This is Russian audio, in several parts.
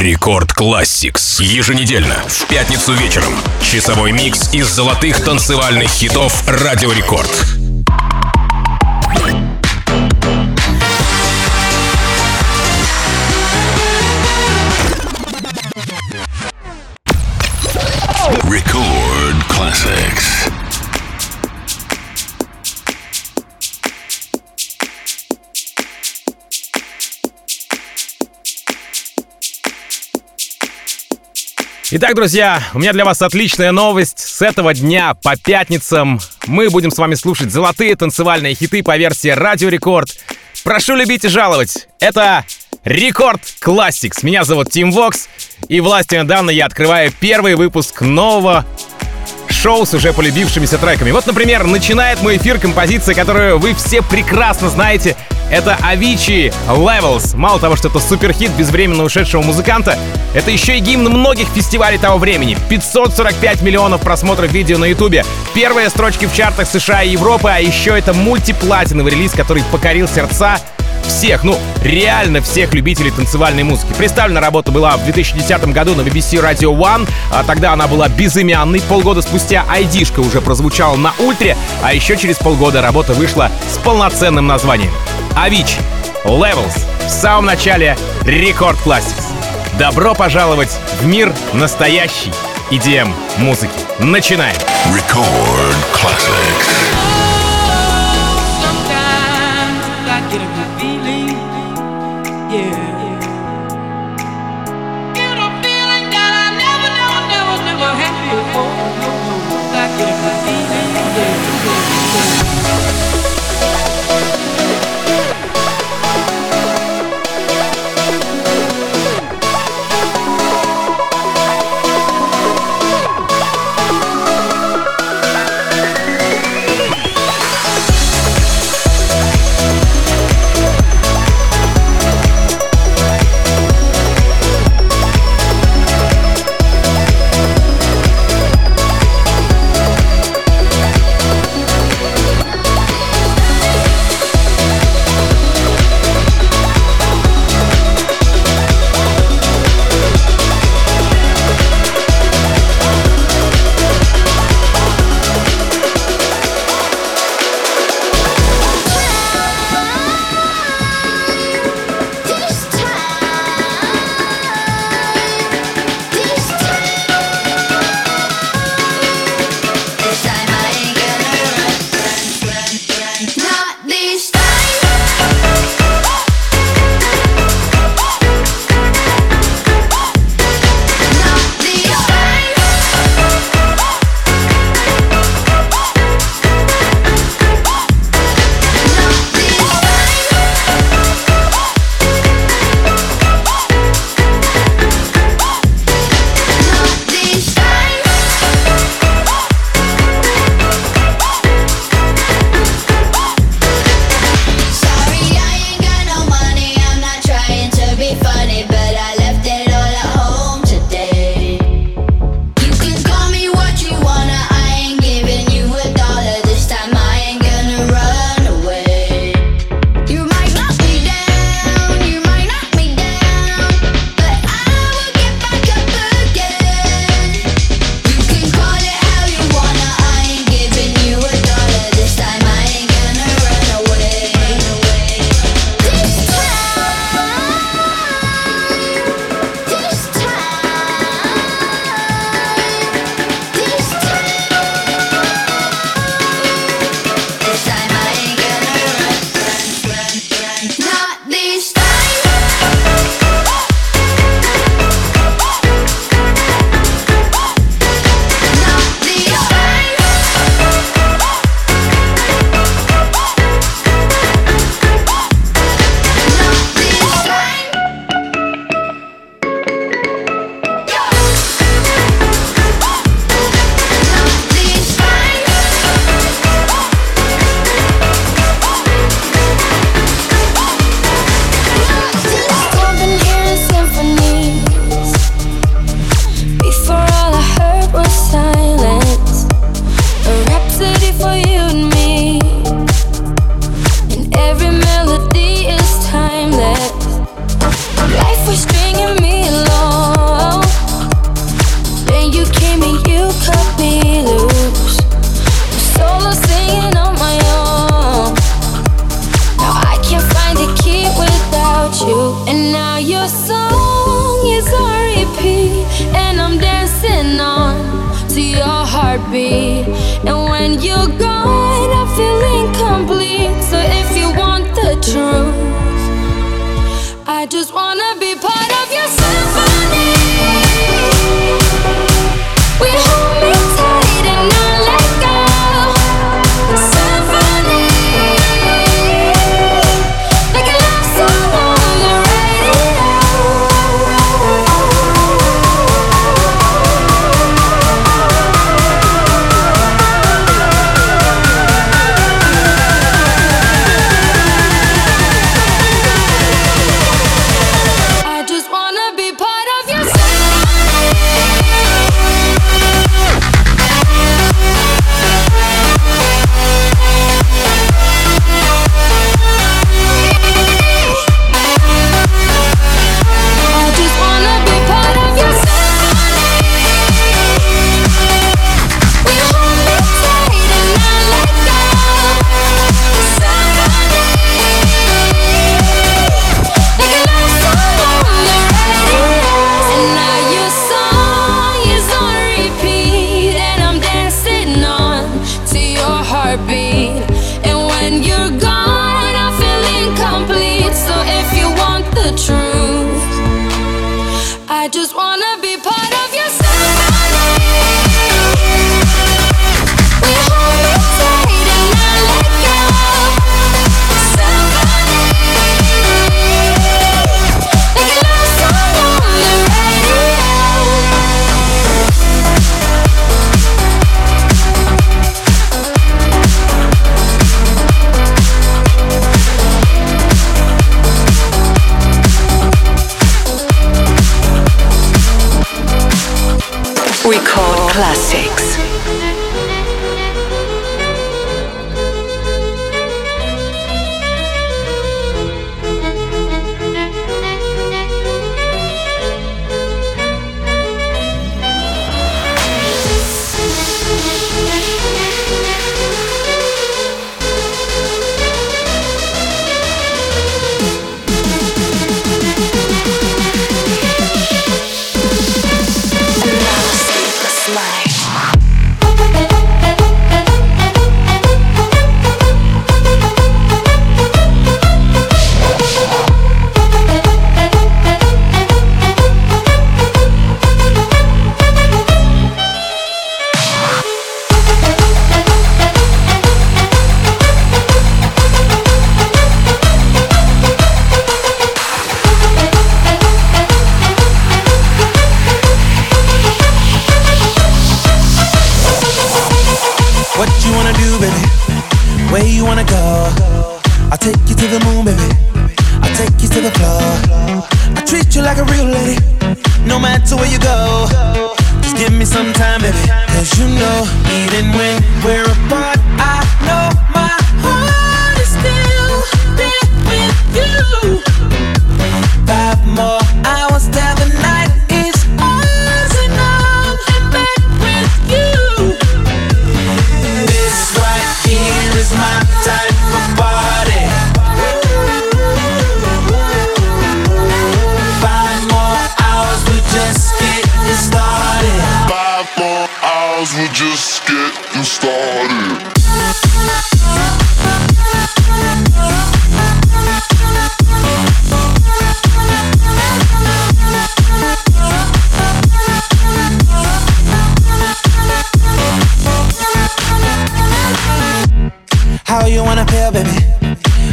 Рекорд Classics. Еженедельно, в пятницу вечером. Часовой микс из золотых танцевальных хитов Радио Рекорд. Record Classics. Итак, друзья, у меня для вас отличная новость. С этого дня по пятницам мы будем с вами слушать золотые танцевальные хиты по версии Радио Рекорд. Прошу любить и жаловать. Это Рекорд Classics. Меня зовут Тим Вокс, и властью данной я открываю первый выпуск нового шоу с уже полюбившимися треками. Вот, например, начинает мой эфир композиция, которую вы все прекрасно знаете. Это Avicii Levels. Мало того, что это суперхит безвременно ушедшего музыканта, это еще и гимн многих фестивалей того времени. 545 миллионов просмотров видео на ютубе. Первые строчки в чартах США и Европы, а еще это мультиплатиновый релиз, который покорил сердца всех, ну, реально всех любителей танцевальной музыки. Представлена работа была в 2010 году на BBC Radio One, а тогда она была безымянной. Полгода спустя ID-шка уже прозвучала на ультре, а еще через полгода работа вышла с полноценным названием. Авич, Levels, в самом начале Рекорд Classics. Добро пожаловать в мир настоящей EDM музыки. Начинаем! Record Classics.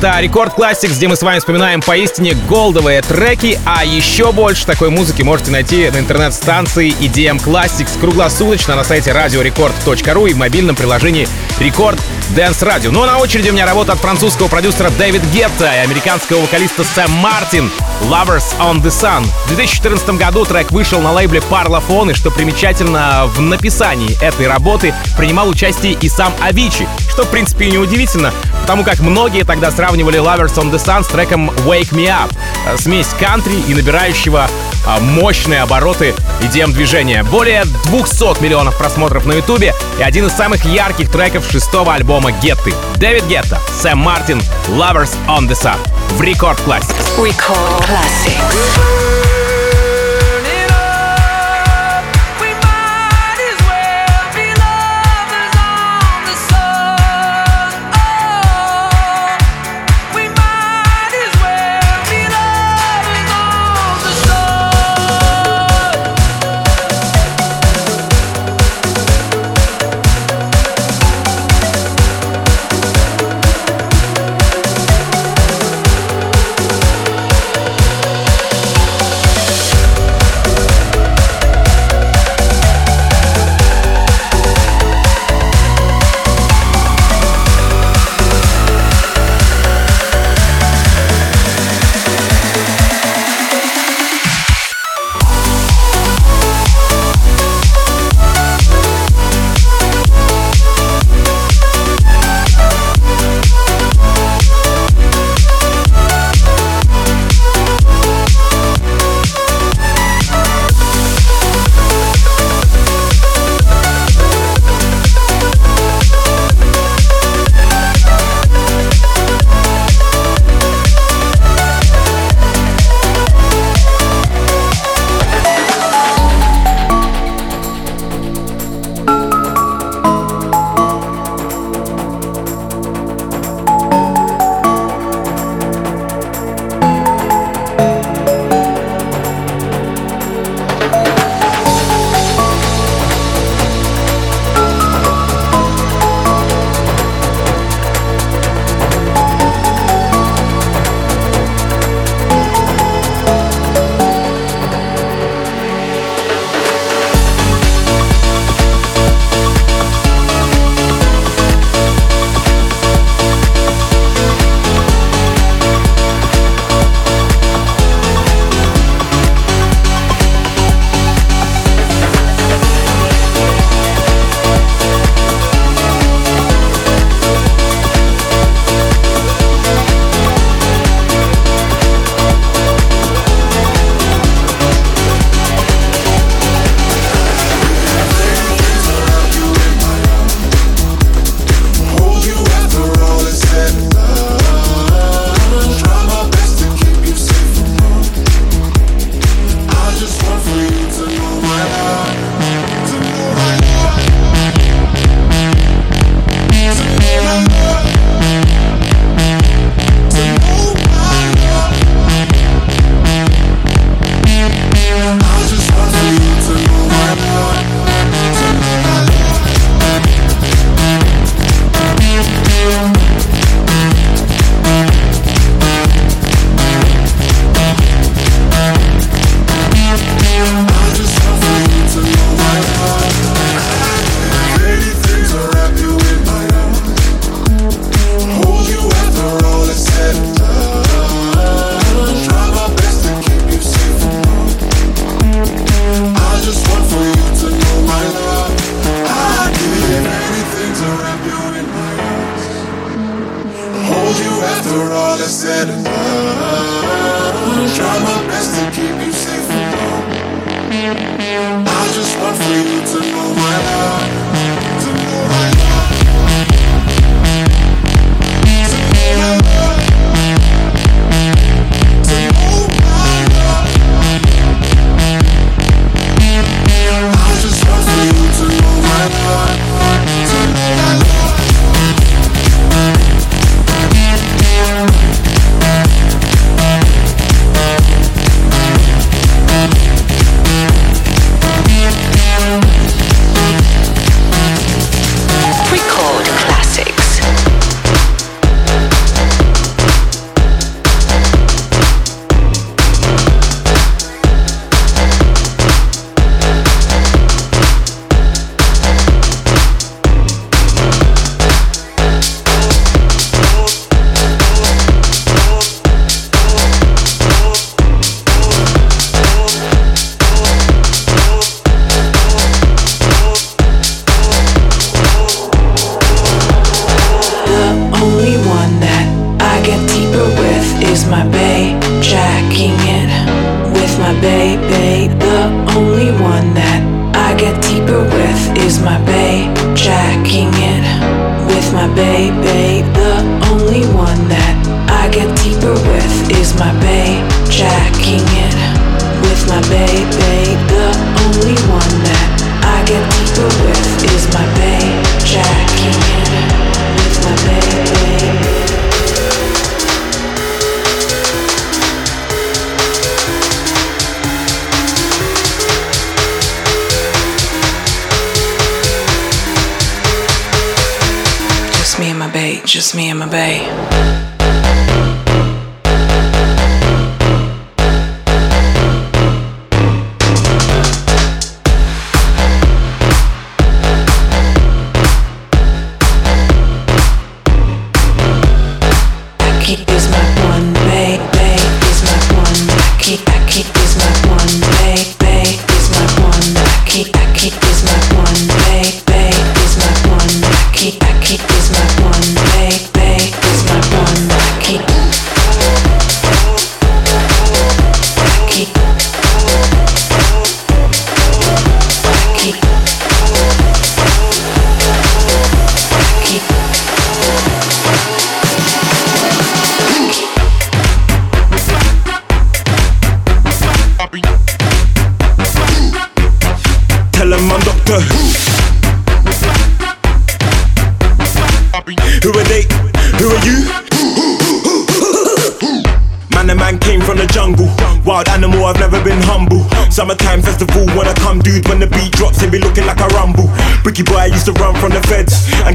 Это Рекорд Classics, где мы с вами вспоминаем поистине голдовые треки, а еще больше такой музыки можете найти на интернет-станции EDM Classics круглосуточно на сайте radiorecord.ru и в мобильном приложении Рекорд Dance Radio. Ну а на очереди у меня работа от французского продюсера Дэвид Гетта и американского вокалиста Сэм Мартин «Lovers on the Sun». В 2014 году трек вышел на лейбле Parlophone, и что примечательно, в написании этой работы принимал участие и сам Авичи, что в принципе и неудивительно, потому как многие тогда сравнивали Lovers on the Sun с треком Wake Me Up, э, смесь кантри и набирающего а, мощные обороты EDM-движения. Более 200 миллионов просмотров на ютубе и один из самых ярких треков шестого альбома Гетты. Дэвид Гетта, Сэм Мартин, Lovers on the Sun в Рекорд Classics. Record Classics.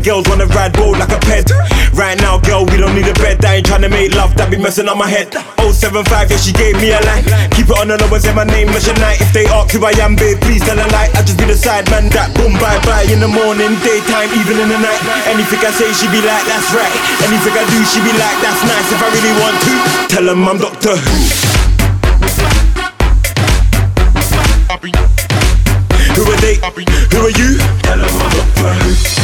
Girls wanna ride bold like a ped. Right now, girl, we don't need a bed. I ain't tryna make love, that be messing up my head. 075, yeah, she gave me a line. Keep it on the low and say my name, Mission Night. If they ask who I am, babe, please tell a lie. I just be the side man that boom, bye bye. In the morning, daytime, even in the night. Anything I say, she be like, that's right. Anything I do, she be like, that's nice. If I really want to, tell them I'm Doctor Who. Who are they? Who are you? Tell I'm Doctor Who.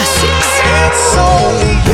classics.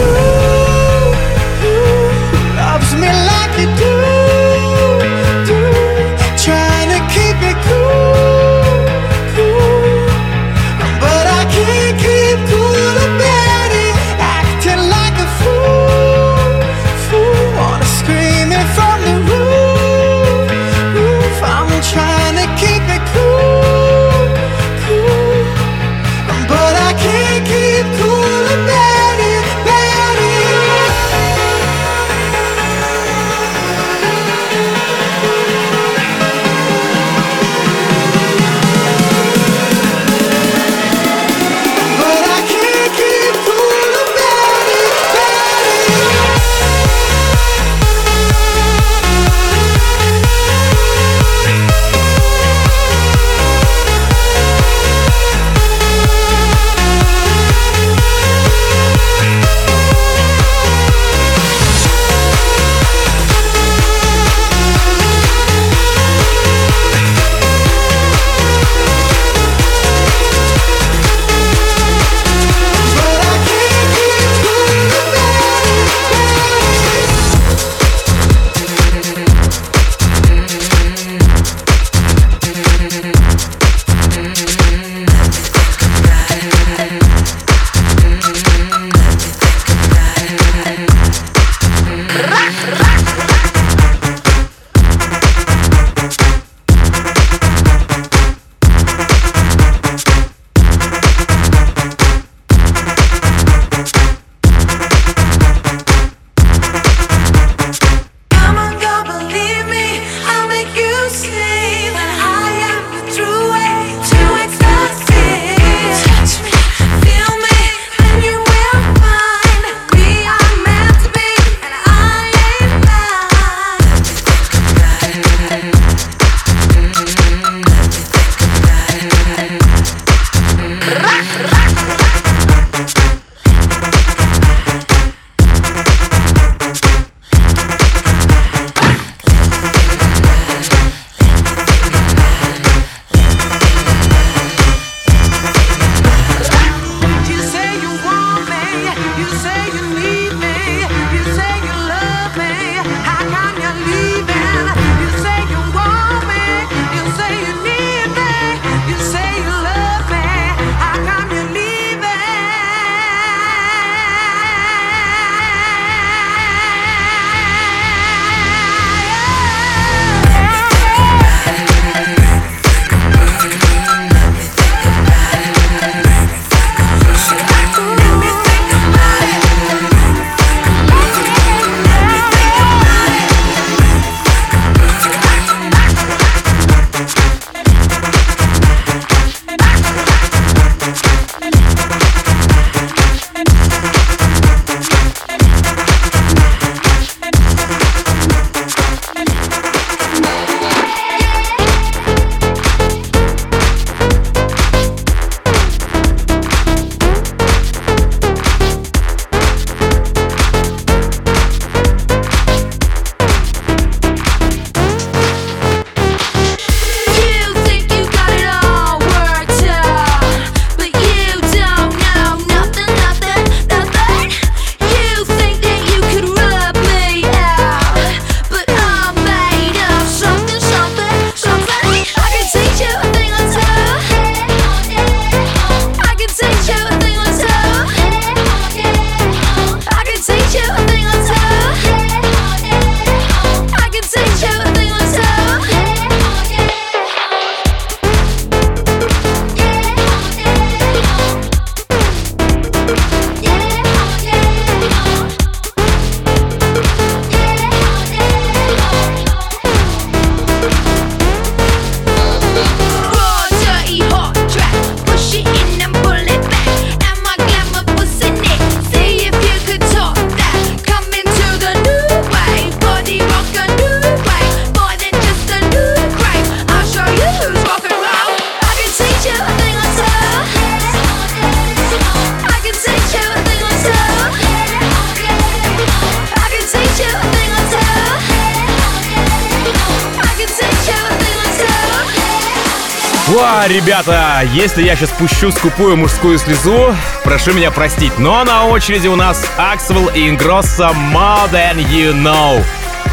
ребята, если я сейчас пущу скупую мужскую слезу, прошу меня простить, но на очереди у нас Аксвелл и Ingrosso «More Than You Know».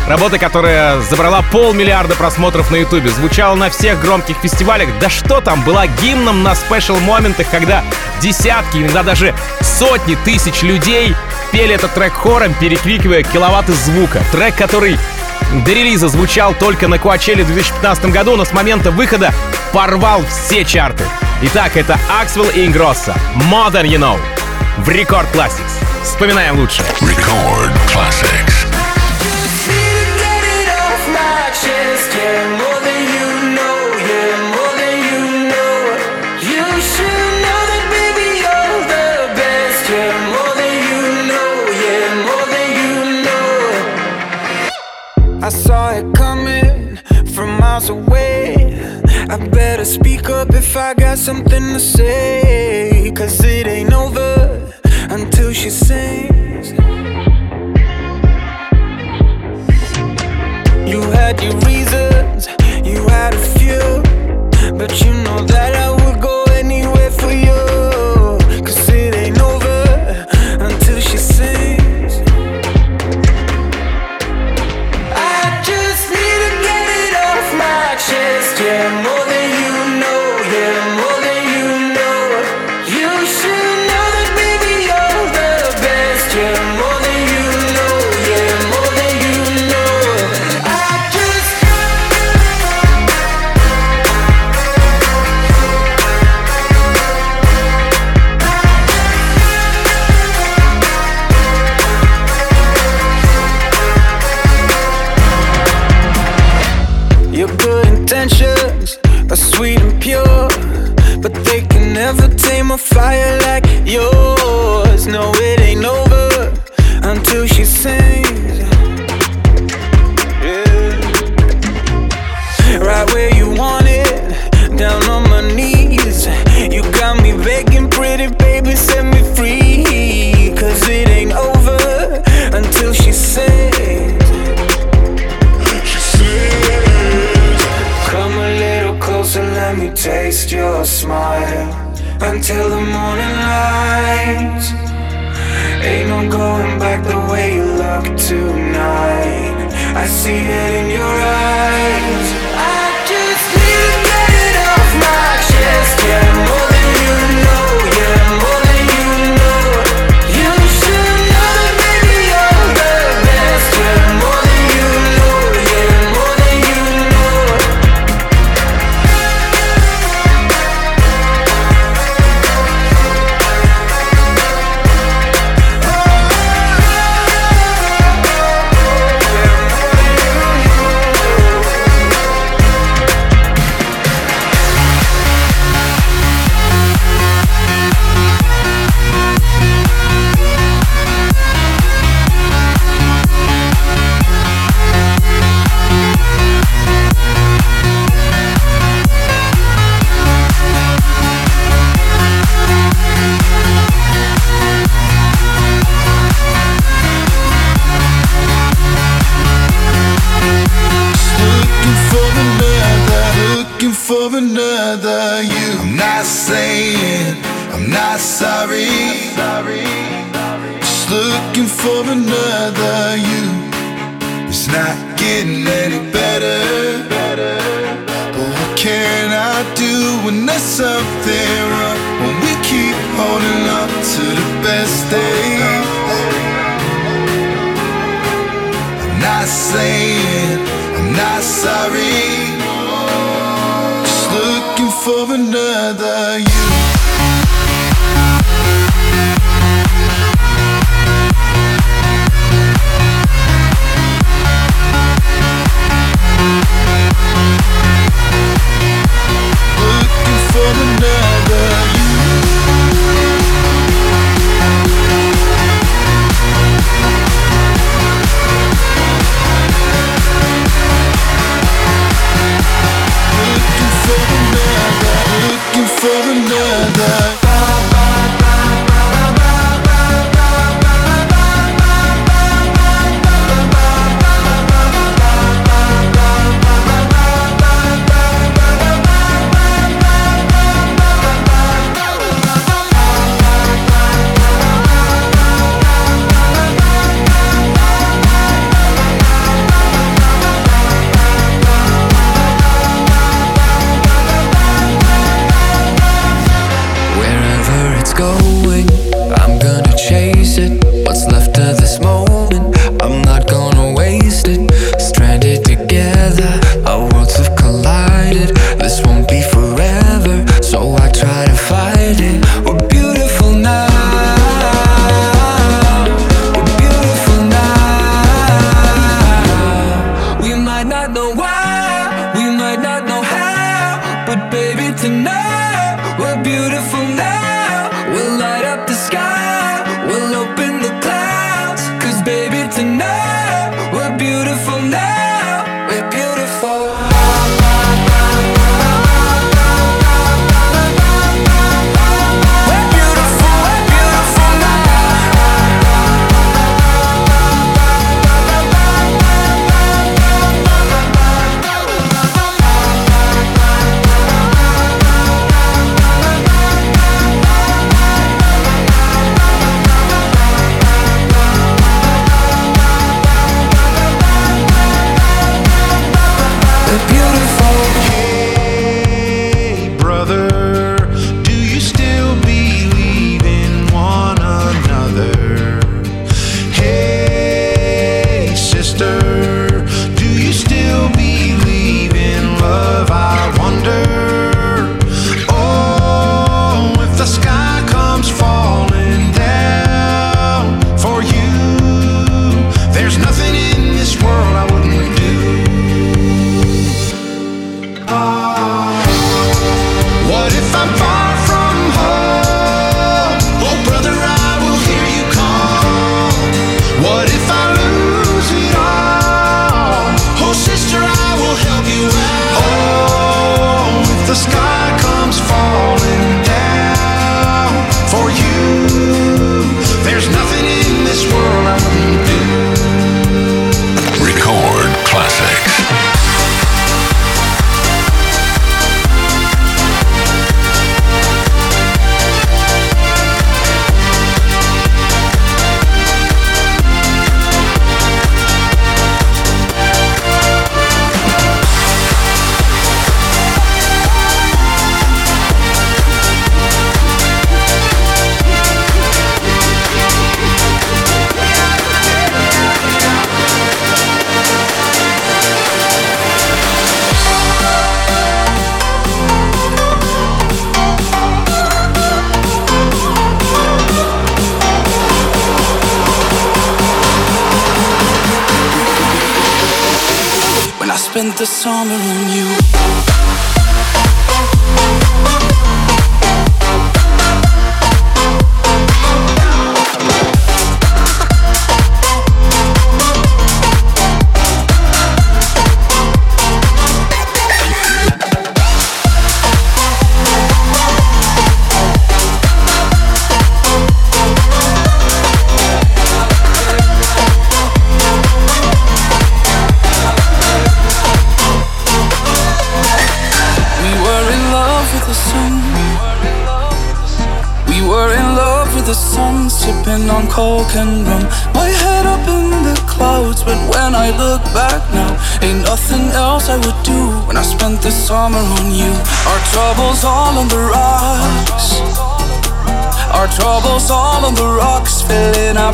Работа, которая забрала полмиллиарда просмотров на Ютубе, звучала на всех громких фестивалях, да что там, была гимном на спешл-моментах, когда десятки, иногда даже сотни тысяч людей пели этот трек хором, перекрикивая киловатты звука. Трек, который до релиза звучал только на Куачеле в 2015 году, но с момента выхода порвал все чарты. Итак, это Аксвелл и Ингросса. More than you know. В Рекорд Classics. Вспоминаем лучше. Record Classics. I got something to say Cause it ain't over until she sings. I see it.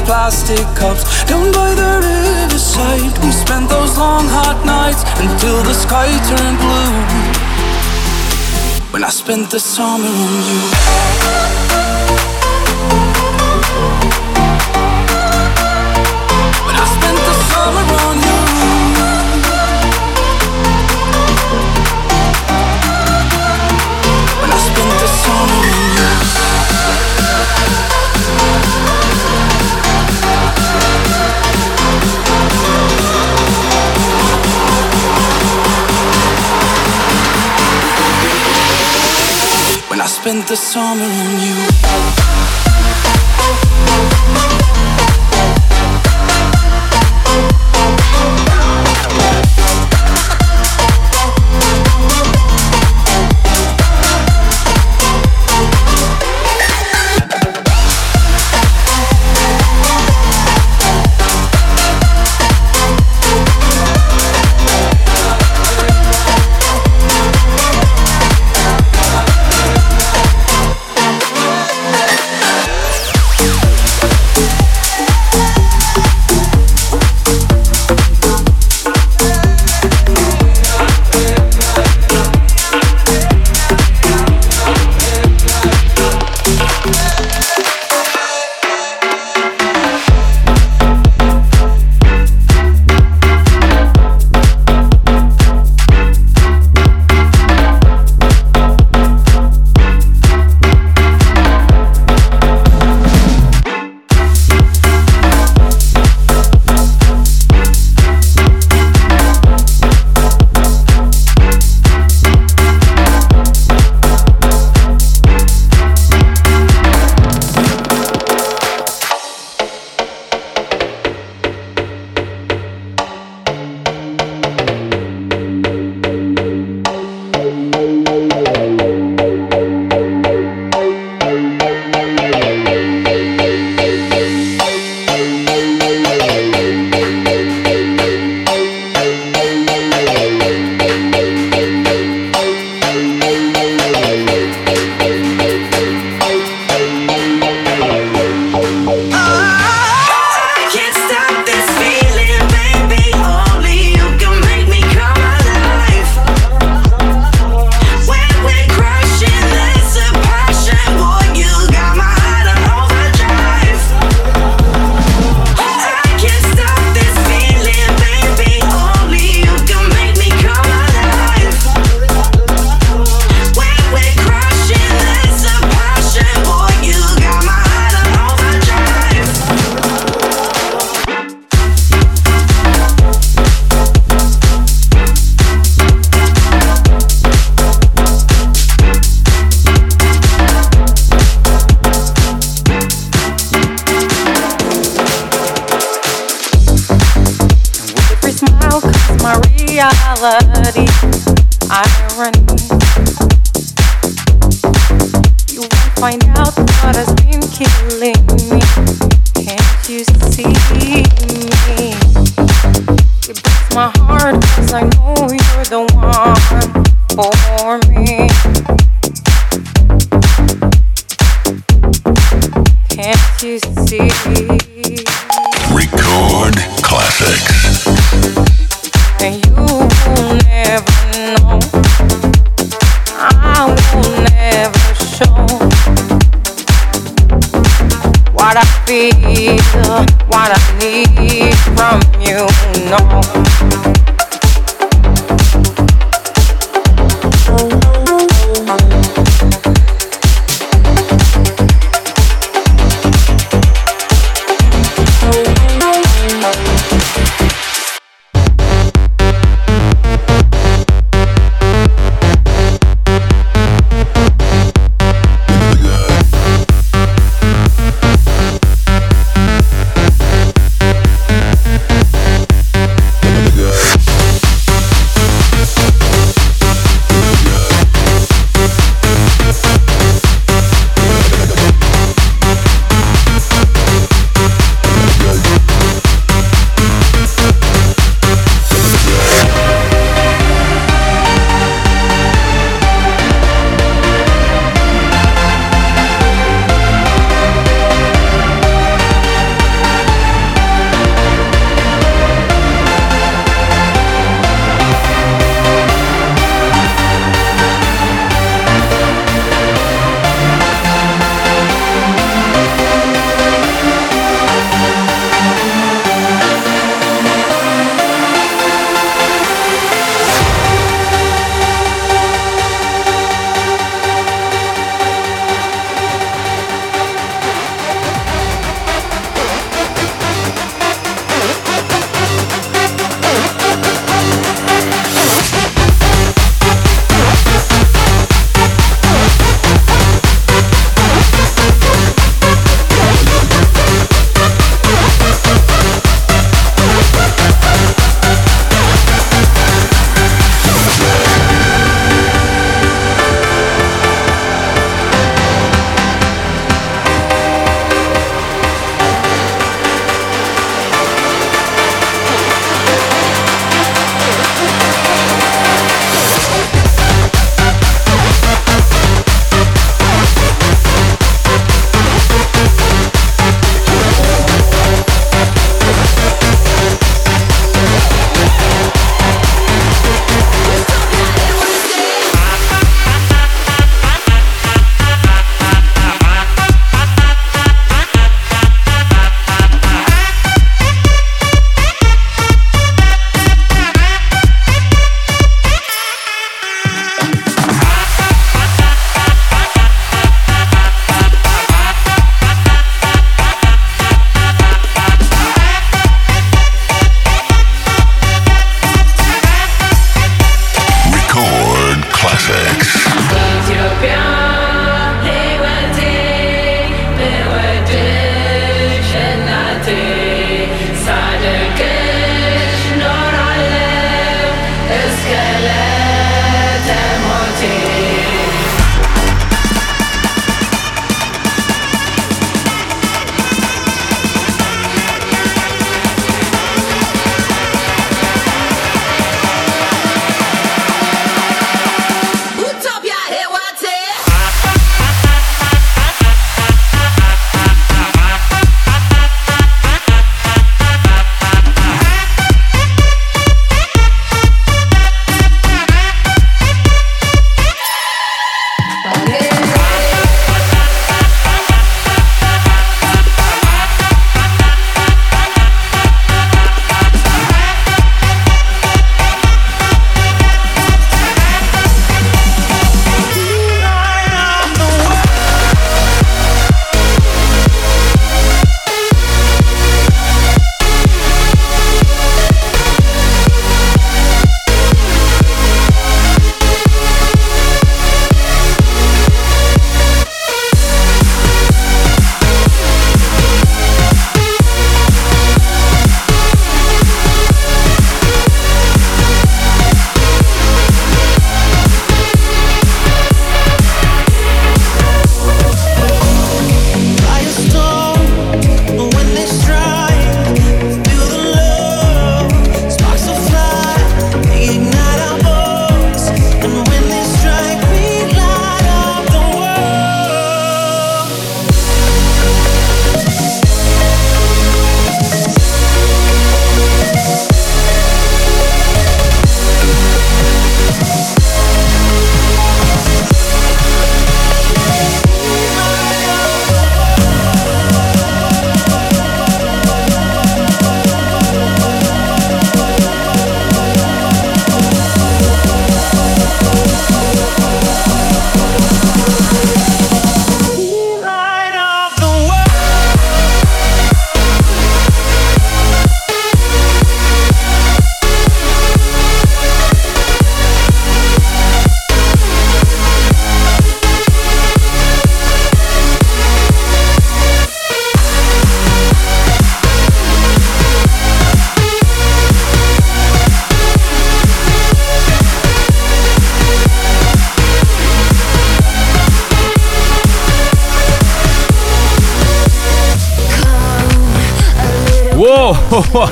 plastic cups down by the riverside. We spent those long hot nights until the sky turned blue. When I spent the summer on you. the summer on you.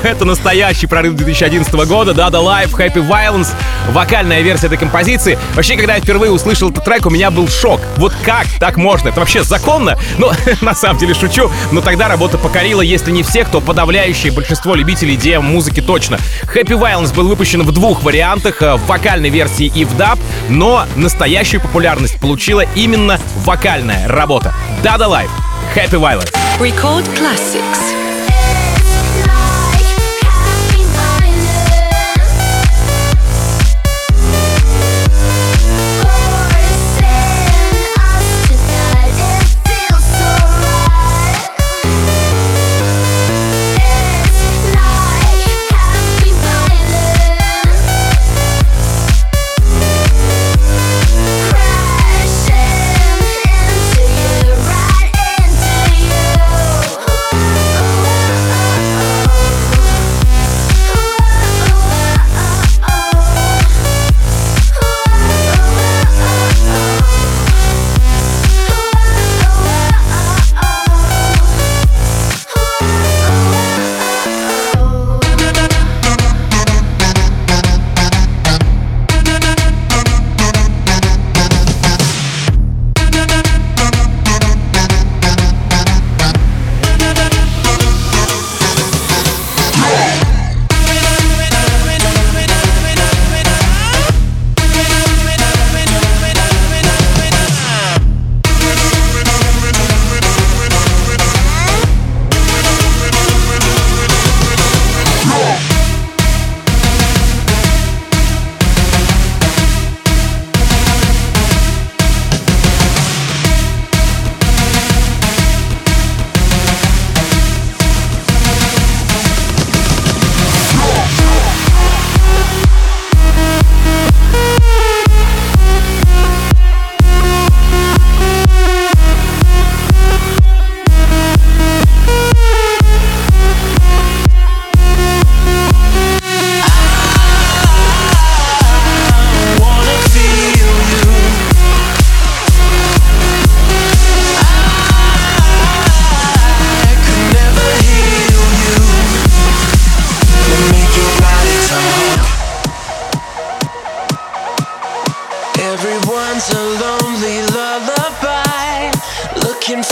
Это настоящий прорыв 2011 года. Dada Life, Happy Violence, вокальная версия этой композиции. Вообще, когда я впервые услышал этот трек, у меня был шок. Вот как так можно? Это вообще законно? Ну, на самом деле шучу, но тогда работа покорила, если не всех, то подавляющее большинство любителей DM музыки точно. Happy Violence был выпущен в двух вариантах, э, в вокальной версии и в даб, но настоящую популярность получила именно вокальная работа. Dada Life, Happy Violence. Record classics.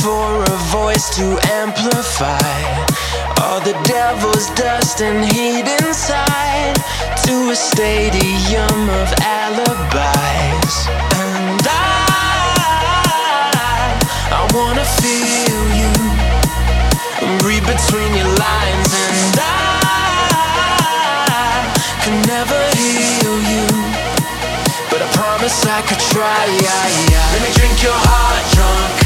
for a voice to amplify all the devil's dust and heat inside to a stadium of alibis. And I, I wanna feel you, read between your lines. And I can never heal you, but I promise I could try. Let me drink your heart drunk.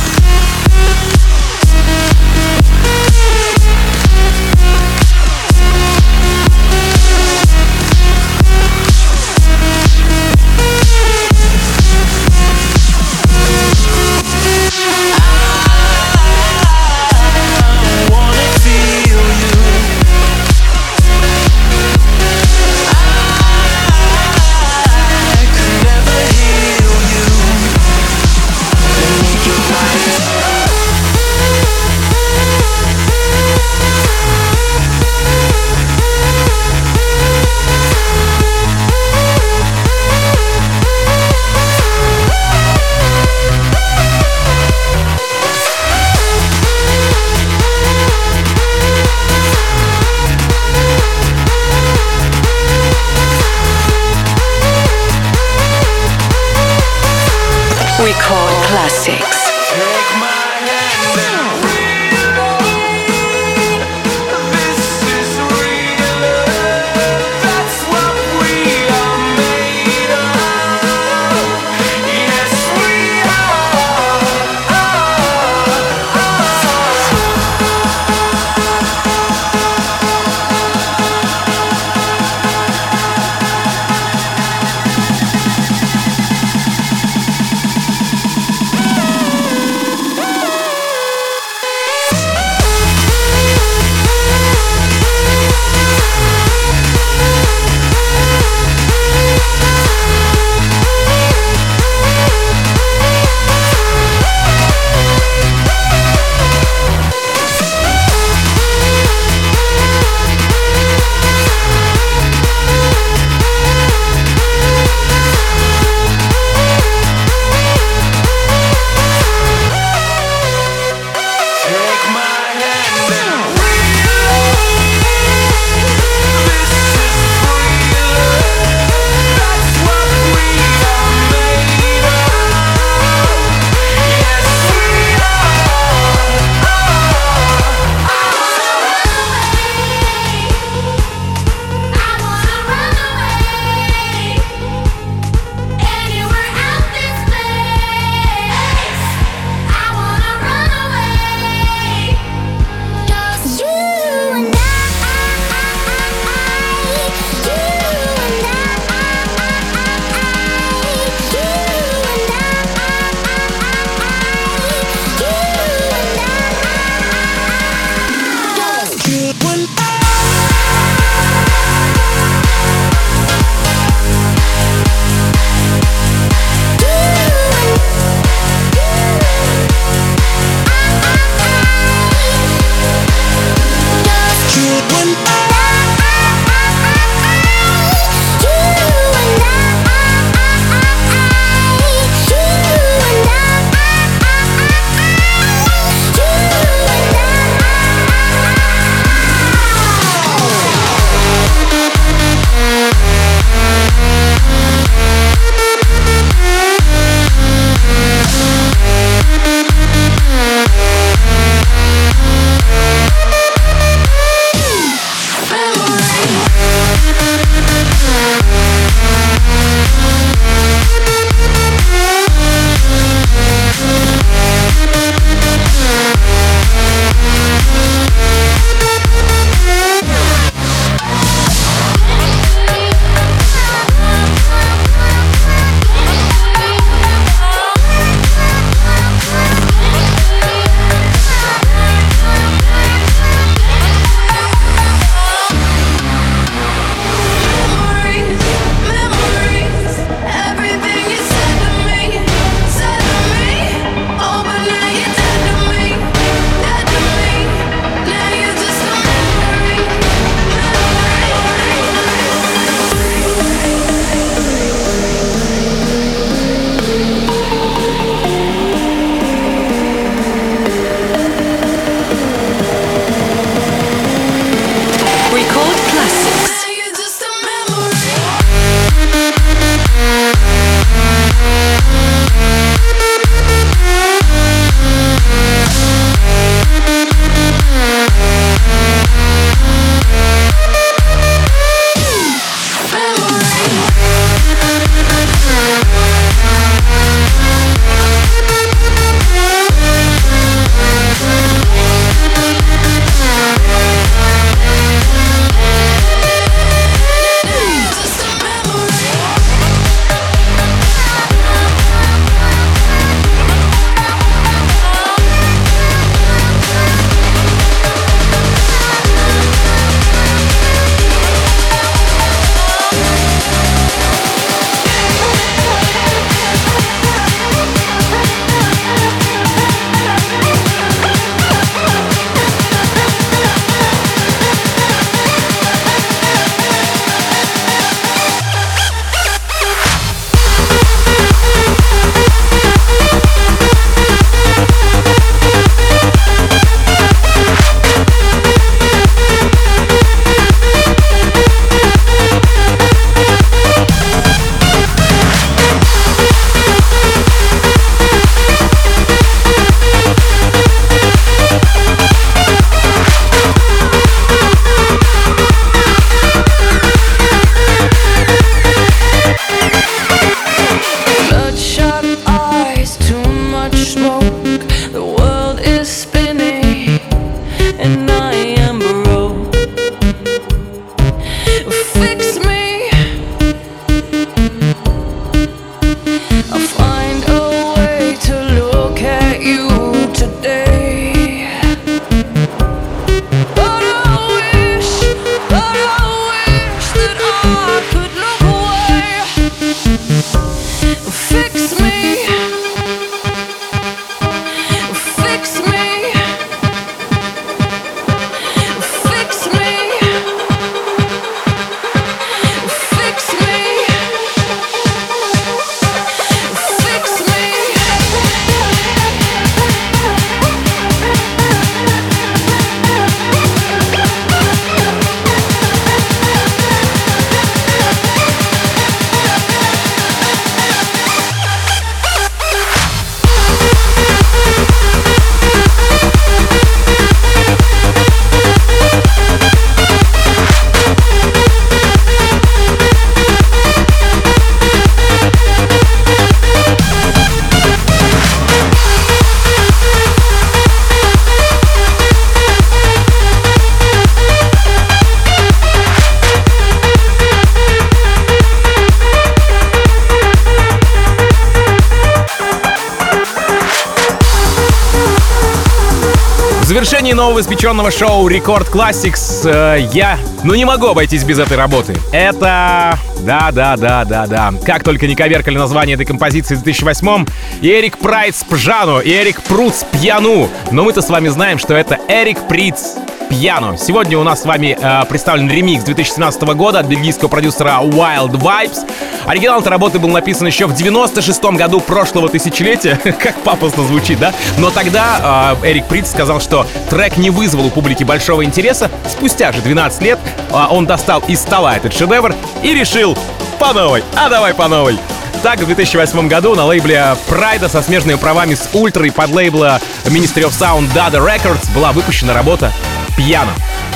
Завершении нового испеченного шоу Рекорд Classics э, я, ну не могу обойтись без этой работы. Это... Да, да, да, да, да. Как только не коверкали название этой композиции в 2008-м, и Эрик Прайц Пжану, и Эрик Пруц Пьяну. Но мы-то с вами знаем, что это Эрик Приц Пьяно. Сегодня у нас с вами э, представлен ремикс 2017 года от бельгийского продюсера Wild Vibes. Оригинал этой работы был написан еще в 96 году прошлого тысячелетия. как пафосно звучит, да? Но тогда э, Эрик Приц сказал, что трек не вызвал у публики большого интереса. Спустя же 12 лет э, он достал из стола этот шедевр и решил по новой, а давай по новой. Так, в 2008 году на лейбле Прайда со смежными правами с Ультрой под лейбла Ministry of Sound Dada Records была выпущена работа «Пьяно».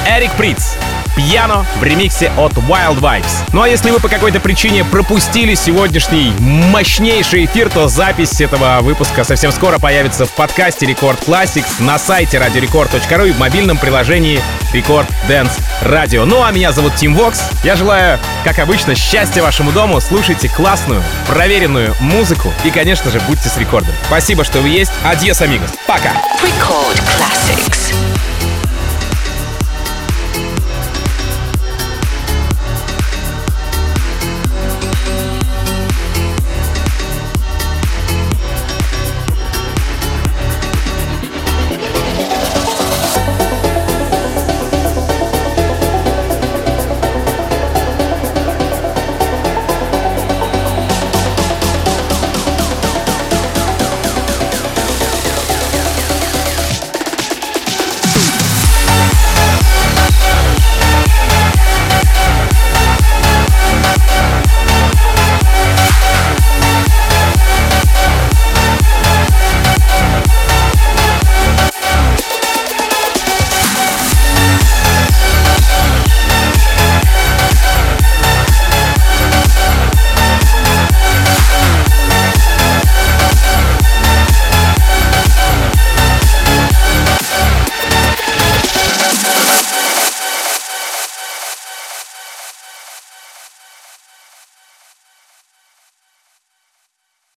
Эрик Приц «Пьяно» в ремиксе от Wild Vibes. Ну а если вы по какой-то причине пропустили сегодняшний мощнейший эфир, то запись этого выпуска совсем скоро появится в подкасте Рекорд Classics на сайте radiorecord.ru и в мобильном приложении Рекорд Dance Radio. Ну а меня зовут Тим Вокс. Я желаю, как обычно, счастья вашему дому. Слушайте классную, проверенную музыку и, конечно же, будьте с рекордом. Спасибо, что вы есть. Адьес, амигос. Пока. Record